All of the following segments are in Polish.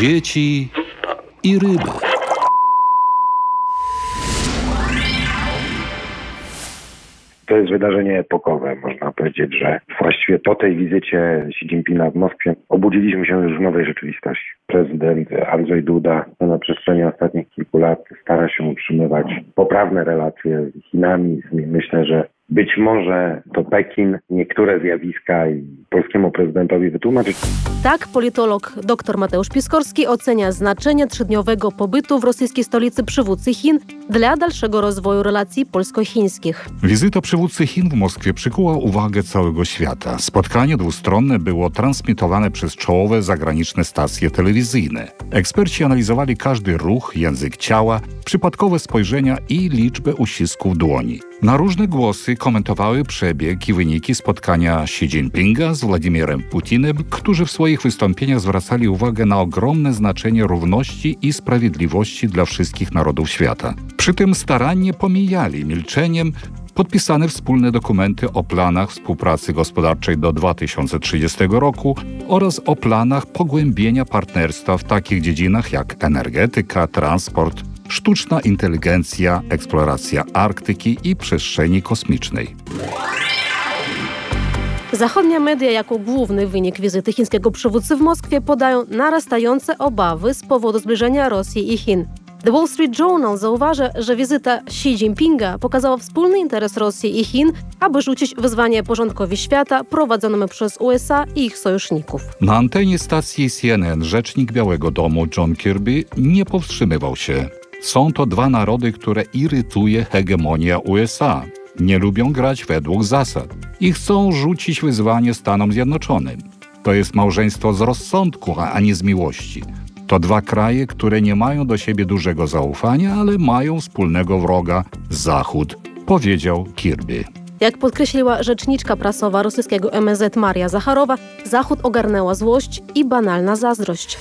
dzieci i ryby. To jest wydarzenie epokowe. Można powiedzieć, że właściwie po tej wizycie Xi Jinpinga w Moskwie obudziliśmy się już w nowej rzeczywistości. Prezydent Andrzej Duda na przestrzeni ostatnich kilku lat stara się utrzymywać poprawne relacje z Chinami. Myślę, że być może to Pekin niektóre zjawiska i polskiemu prezydentowi wytłumaczyć. Tak politolog dr Mateusz Piskorski ocenia znaczenie trzydniowego pobytu w rosyjskiej stolicy przywódcy Chin dla dalszego rozwoju relacji polsko-chińskich. Wizyta przywódcy Chin w Moskwie przykuła uwagę całego świata. Spotkanie dwustronne było transmitowane przez czołowe zagraniczne stacje telewizyjne. Eksperci analizowali każdy ruch, język ciała, przypadkowe spojrzenia i liczbę uścisków dłoni. Na różne głosy komentowały przebieg i wyniki spotkania Xi Jinpinga z Władimirem Putinem, którzy w swoich wystąpieniach zwracali uwagę na ogromne znaczenie równości i sprawiedliwości dla wszystkich narodów świata. Przy tym starannie pomijali milczeniem podpisane wspólne dokumenty o planach współpracy gospodarczej do 2030 roku oraz o planach pogłębienia partnerstwa w takich dziedzinach jak energetyka, transport, sztuczna inteligencja, eksploracja Arktyki i przestrzeni kosmicznej. Zachodnie media jako główny wynik wizyty chińskiego przywódcy w Moskwie podają narastające obawy z powodu zbliżenia Rosji i Chin. The Wall Street Journal zauważa, że wizyta Xi Jinpinga pokazała wspólny interes Rosji i Chin, aby rzucić wyzwanie porządkowi świata prowadzonemu przez USA i ich sojuszników. Na antenie stacji CNN rzecznik Białego Domu John Kirby nie powstrzymywał się. Są to dwa narody, które irytuje hegemonia USA. Nie lubią grać według zasad i chcą rzucić wyzwanie Stanom Zjednoczonym. To jest małżeństwo z rozsądku, a nie z miłości. To dwa kraje, które nie mają do siebie dużego zaufania, ale mają wspólnego wroga Zachód, powiedział Kirby. Jak podkreśliła rzeczniczka prasowa rosyjskiego MSZ Maria Zacharowa, Zachód ogarnęła złość i banalna zazdrość.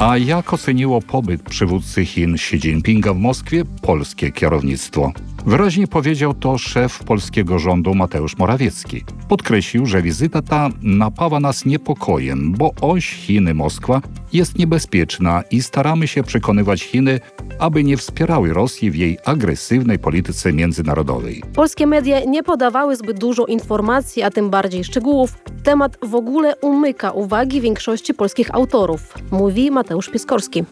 A jak oceniło pobyt przywódcy Chin Xi Jinpinga w Moskwie polskie kierownictwo? Wyraźnie powiedział to szef polskiego rządu Mateusz Morawiecki. Podkreślił, że wizyta ta napawa nas niepokojem, bo oś Chiny-Moskwa jest niebezpieczna i staramy się przekonywać Chiny, aby nie wspierały Rosji w jej agresywnej polityce międzynarodowej. Polskie media nie podawały zbyt dużo informacji, a tym bardziej szczegółów. Temat w ogóle umyka uwagi większości polskich autorów, mówi Mateusz Piskorski.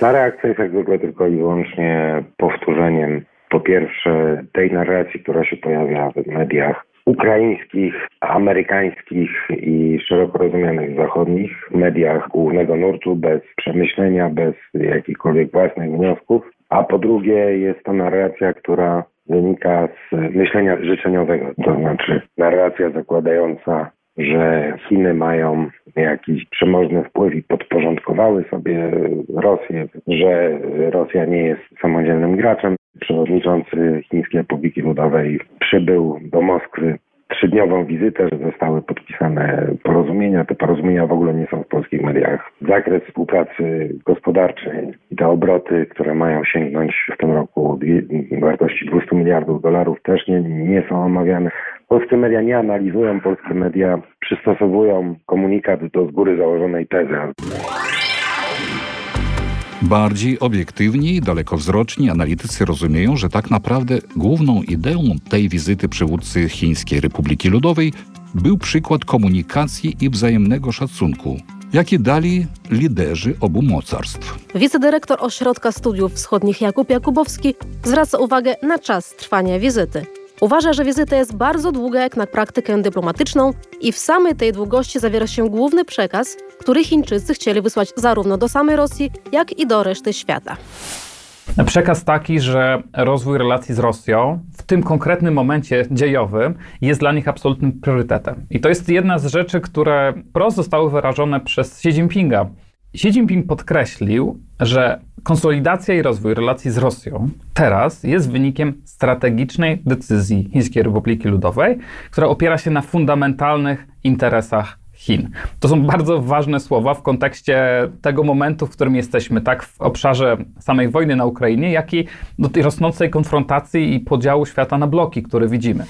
Ta reakcja jest jak zwykle tylko i wyłącznie powtórzeniem po pierwsze tej narracji, która się pojawia w mediach ukraińskich, amerykańskich i szeroko rozumianych zachodnich mediach głównego nurtu, bez przemyślenia, bez jakichkolwiek własnych wniosków. A po drugie jest to narracja, która wynika z myślenia życzeniowego, to znaczy narracja zakładająca że Chiny mają jakiś przemożny wpływ i podporządkowały sobie Rosję, że Rosja nie jest samodzielnym graczem. Przewodniczący Chińskiej Republiki Ludowej przybył do Moskwy trzydniową wizytę, że zostały podpisane porozumienia. Te porozumienia w ogóle nie są w polskich mediach. Zakres współpracy gospodarczej i te obroty, które mają sięgnąć w tym roku wartości 200 miliardów dolarów też nie, nie są omawiane. Polskie media nie analizują, polskie media przystosowują komunikat do z góry założonej tezy. Bardziej obiektywni dalekowzroczni analitycy rozumieją, że tak naprawdę główną ideą tej wizyty przywódcy Chińskiej Republiki Ludowej był przykład komunikacji i wzajemnego szacunku, jakie dali liderzy obu mocarstw. Wicedyrektor Ośrodka Studiów Wschodnich Jakub Jakubowski zwraca uwagę na czas trwania wizyty. Uważa, że wizyta jest bardzo długa jak na praktykę dyplomatyczną i w samej tej długości zawiera się główny przekaz, który Chińczycy chcieli wysłać zarówno do samej Rosji, jak i do reszty świata. Przekaz taki, że rozwój relacji z Rosją w tym konkretnym momencie dziejowym jest dla nich absolutnym priorytetem. I to jest jedna z rzeczy, które wprost zostały wyrażone przez Xi Jinpinga. Xi Jinping podkreślił, że konsolidacja i rozwój relacji z Rosją teraz jest wynikiem strategicznej decyzji Chińskiej Republiki Ludowej, która opiera się na fundamentalnych interesach Chin. To są bardzo ważne słowa w kontekście tego momentu, w którym jesteśmy, tak w obszarze samej wojny na Ukrainie, jak i do tej rosnącej konfrontacji i podziału świata na bloki, które widzimy.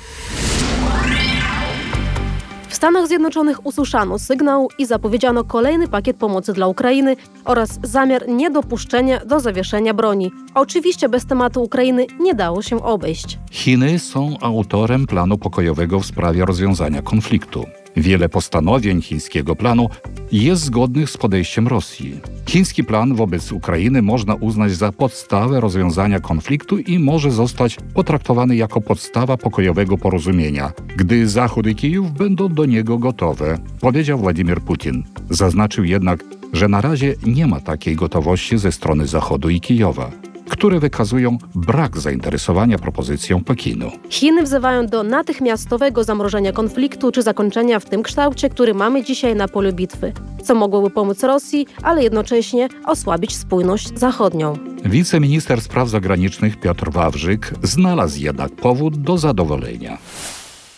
Stanach Zjednoczonych usłyszano sygnał i zapowiedziano kolejny pakiet pomocy dla Ukrainy oraz zamiar niedopuszczenia do zawieszenia broni. Oczywiście bez tematu Ukrainy nie dało się obejść. Chiny są autorem planu pokojowego w sprawie rozwiązania konfliktu. Wiele postanowień chińskiego planu jest zgodnych z podejściem Rosji. Chiński plan wobec Ukrainy można uznać za podstawę rozwiązania konfliktu i może zostać potraktowany jako podstawa pokojowego porozumienia, gdy Zachód i Kijów będą do niego gotowe, powiedział Władimir Putin. Zaznaczył jednak, że na razie nie ma takiej gotowości ze strony Zachodu i Kijowa które wykazują brak zainteresowania propozycją Pekinu. Chiny wzywają do natychmiastowego zamrożenia konfliktu czy zakończenia w tym kształcie, który mamy dzisiaj na polu bitwy, co mogłoby pomóc Rosji, ale jednocześnie osłabić spójność zachodnią. Wiceminister spraw zagranicznych Piotr Wawrzyk znalazł jednak powód do zadowolenia.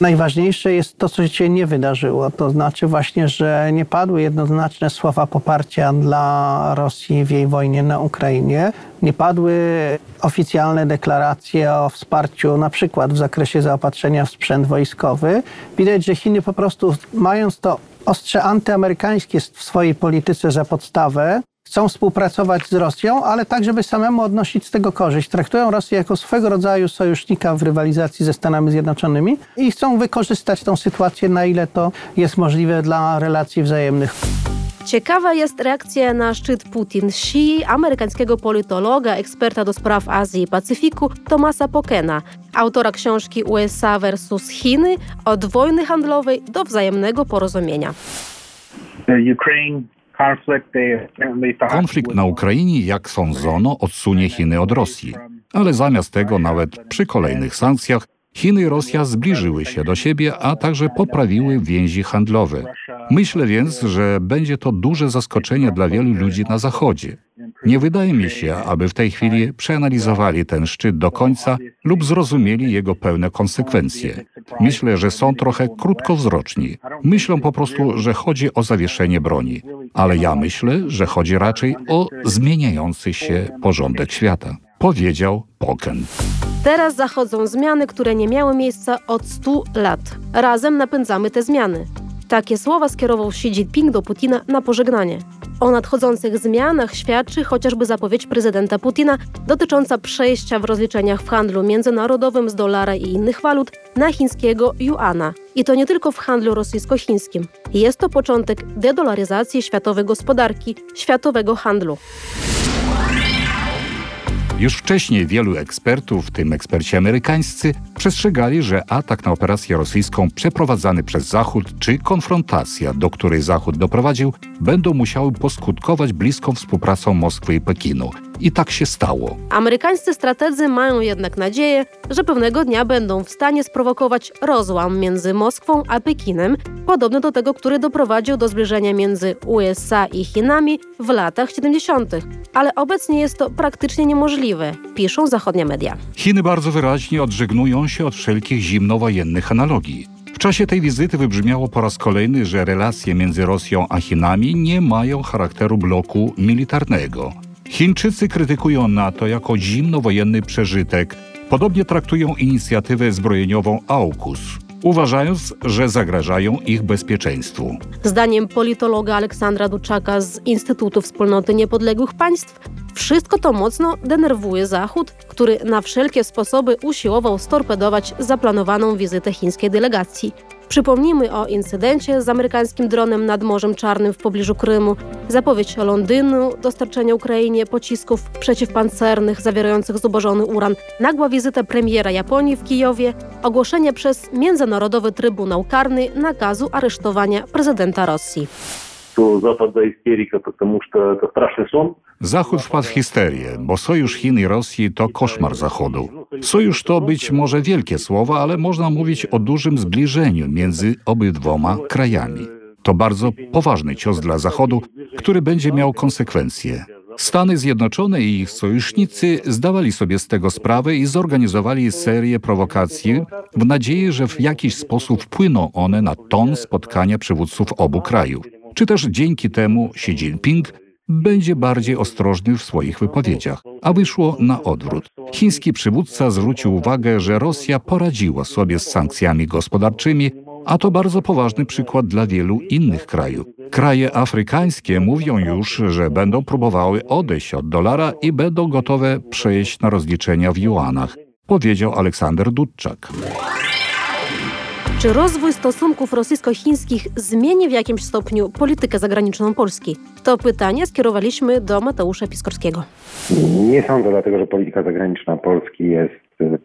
Najważniejsze jest to, co się nie wydarzyło. To znaczy właśnie, że nie padły jednoznaczne słowa poparcia dla Rosji w jej wojnie na Ukrainie. Nie padły oficjalne deklaracje o wsparciu, na przykład w zakresie zaopatrzenia w sprzęt wojskowy. Widać, że Chiny po prostu, mając to ostrze antyamerykańskie w swojej polityce za podstawę, chcą współpracować z Rosją, ale tak, żeby samemu odnosić z tego korzyść. Traktują Rosję jako swego rodzaju sojusznika w rywalizacji ze Stanami Zjednoczonymi i chcą wykorzystać tą sytuację, na ile to jest możliwe dla relacji wzajemnych. Ciekawa jest reakcja na szczyt Putin-Xi amerykańskiego politologa, eksperta do spraw Azji i Pacyfiku Tomasa Pokena, autora książki USA versus Chiny od wojny handlowej do wzajemnego porozumienia. Ukraine Konflikt na Ukrainie, jak sądzono, odsunie Chiny od Rosji. Ale zamiast tego, nawet przy kolejnych sankcjach, Chiny i Rosja zbliżyły się do siebie, a także poprawiły więzi handlowe. Myślę więc, że będzie to duże zaskoczenie dla wielu ludzi na Zachodzie. Nie wydaje mi się, aby w tej chwili przeanalizowali ten szczyt do końca lub zrozumieli jego pełne konsekwencje. Myślę, że są trochę krótkowzroczni. Myślą po prostu, że chodzi o zawieszenie broni. Ale ja myślę, że chodzi raczej o zmieniający się porządek świata. Powiedział Poken. Teraz zachodzą zmiany, które nie miały miejsca od 100 lat. Razem napędzamy te zmiany. Takie słowa skierował Xi Jinping do Putina na pożegnanie. O nadchodzących zmianach świadczy chociażby zapowiedź prezydenta Putina dotycząca przejścia w rozliczeniach w handlu międzynarodowym z dolara i innych walut na chińskiego juana. I to nie tylko w handlu rosyjsko-chińskim. Jest to początek dedolaryzacji światowej gospodarki, światowego handlu. Już wcześniej wielu ekspertów, w tym eksperci amerykańscy, przestrzegali, że atak na operację rosyjską przeprowadzany przez Zachód czy konfrontacja, do której Zachód doprowadził, będą musiały poskutkować bliską współpracą Moskwy i Pekinu. I tak się stało. Amerykańscy strategzy mają jednak nadzieję, że pewnego dnia będą w stanie sprowokować rozłam między Moskwą a Pekinem, podobny do tego, który doprowadził do zbliżenia między USA i Chinami w latach 70. Ale obecnie jest to praktycznie niemożliwe, piszą zachodnie media. Chiny bardzo wyraźnie odżegnują się od wszelkich zimnowojennych analogii. W czasie tej wizyty wybrzmiało po raz kolejny, że relacje między Rosją a Chinami nie mają charakteru bloku militarnego. Chińczycy krytykują NATO jako zimnowojenny przeżytek. Podobnie traktują inicjatywę zbrojeniową AUKUS, uważając, że zagrażają ich bezpieczeństwu. Zdaniem politologa Aleksandra Duczaka z Instytutu Wspólnoty Niepodległych Państw, wszystko to mocno denerwuje Zachód, który na wszelkie sposoby usiłował storpedować zaplanowaną wizytę chińskiej delegacji. Przypomnijmy o incydencie z amerykańskim dronem nad Morzem Czarnym w pobliżu Krymu, zapowiedź Londynu dostarczenia Ukrainie pocisków przeciwpancernych zawierających zubożony uran, nagła wizyta premiera Japonii w Kijowie, ogłoszenie przez Międzynarodowy Trybunał Karny nakazu aresztowania prezydenta Rosji что Запад за истерика, потому что это страшный сон. Zachód wpadł w histerię, bo sojusz Chin i Rosji to koszmar Zachodu. Sojusz to być może wielkie słowa, ale można mówić o dużym zbliżeniu między obydwoma krajami. To bardzo poważny cios dla Zachodu, który będzie miał konsekwencje. Stany Zjednoczone i ich sojusznicy zdawali sobie z tego sprawę i zorganizowali serię prowokacji w nadziei, że w jakiś sposób wpłyną one na ton spotkania przywódców obu krajów czy też dzięki temu Xi Jinping będzie bardziej ostrożny w swoich wypowiedziach, a wyszło na odwrót. Chiński przywódca zwrócił uwagę, że Rosja poradziła sobie z sankcjami gospodarczymi A to bardzo poważny przykład dla wielu innych krajów. Kraje afrykańskie mówią już, że będą próbowały odejść od dolara i będą gotowe przejść na rozliczenia w juanach, powiedział Aleksander Dudczak. Czy rozwój stosunków rosyjsko-chińskich zmieni w jakimś stopniu politykę zagraniczną Polski? To pytanie skierowaliśmy do Mateusza Piskorskiego. Nie sądzę, dlatego że polityka zagraniczna Polski jest w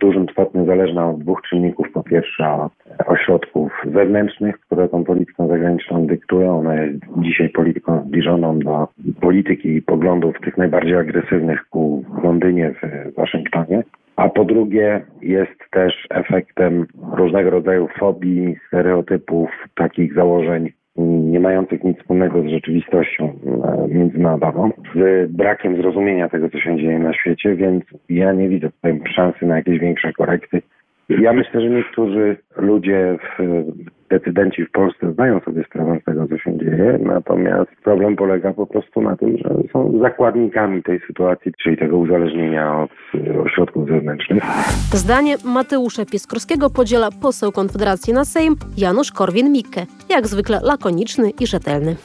dużym stopniu zależna od dwóch czynników. Po pierwsze od ośrodków zewnętrznych, które tą polityką zagraniczną dyktują. Ona jest dzisiaj polityką zbliżoną do polityki i poglądów tych najbardziej agresywnych ku w Londynie, w Waszyngtonie. A po drugie jest też efektem różnego rodzaju fobii, stereotypów, takich założeń nie mających nic wspólnego z rzeczywistością e, międzynarodową, z brakiem zrozumienia tego, co się dzieje na świecie, więc ja nie widzę tutaj szansy na jakieś większe korekty. Ja myślę, że niektórzy ludzie, w, decydenci w Polsce zdają sobie sprawę z tego, co się dzieje, natomiast problem polega po prostu na tym, że są zakładnikami tej sytuacji, czyli tego uzależnienia od ośrodków zewnętrznych. Zdanie Mateusza Piskorskiego podziela poseł Konfederacji na Sejm Janusz Korwin-Mikke, jak zwykle lakoniczny i rzetelny.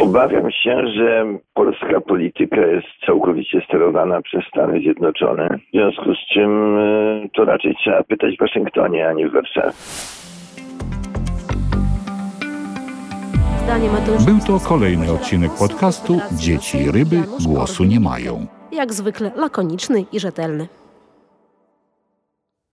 Obawiam się, że polska polityka jest całkowicie sterowana przez Stany Zjednoczone, w związku z czym y, to raczej trzeba pytać w Waszyngtonie, a nie w Warszawie. Był to kolejny odcinek podcastu Dzieci Sejm ryby głosu nie mają. Jak zwykle lakoniczny i rzetelny.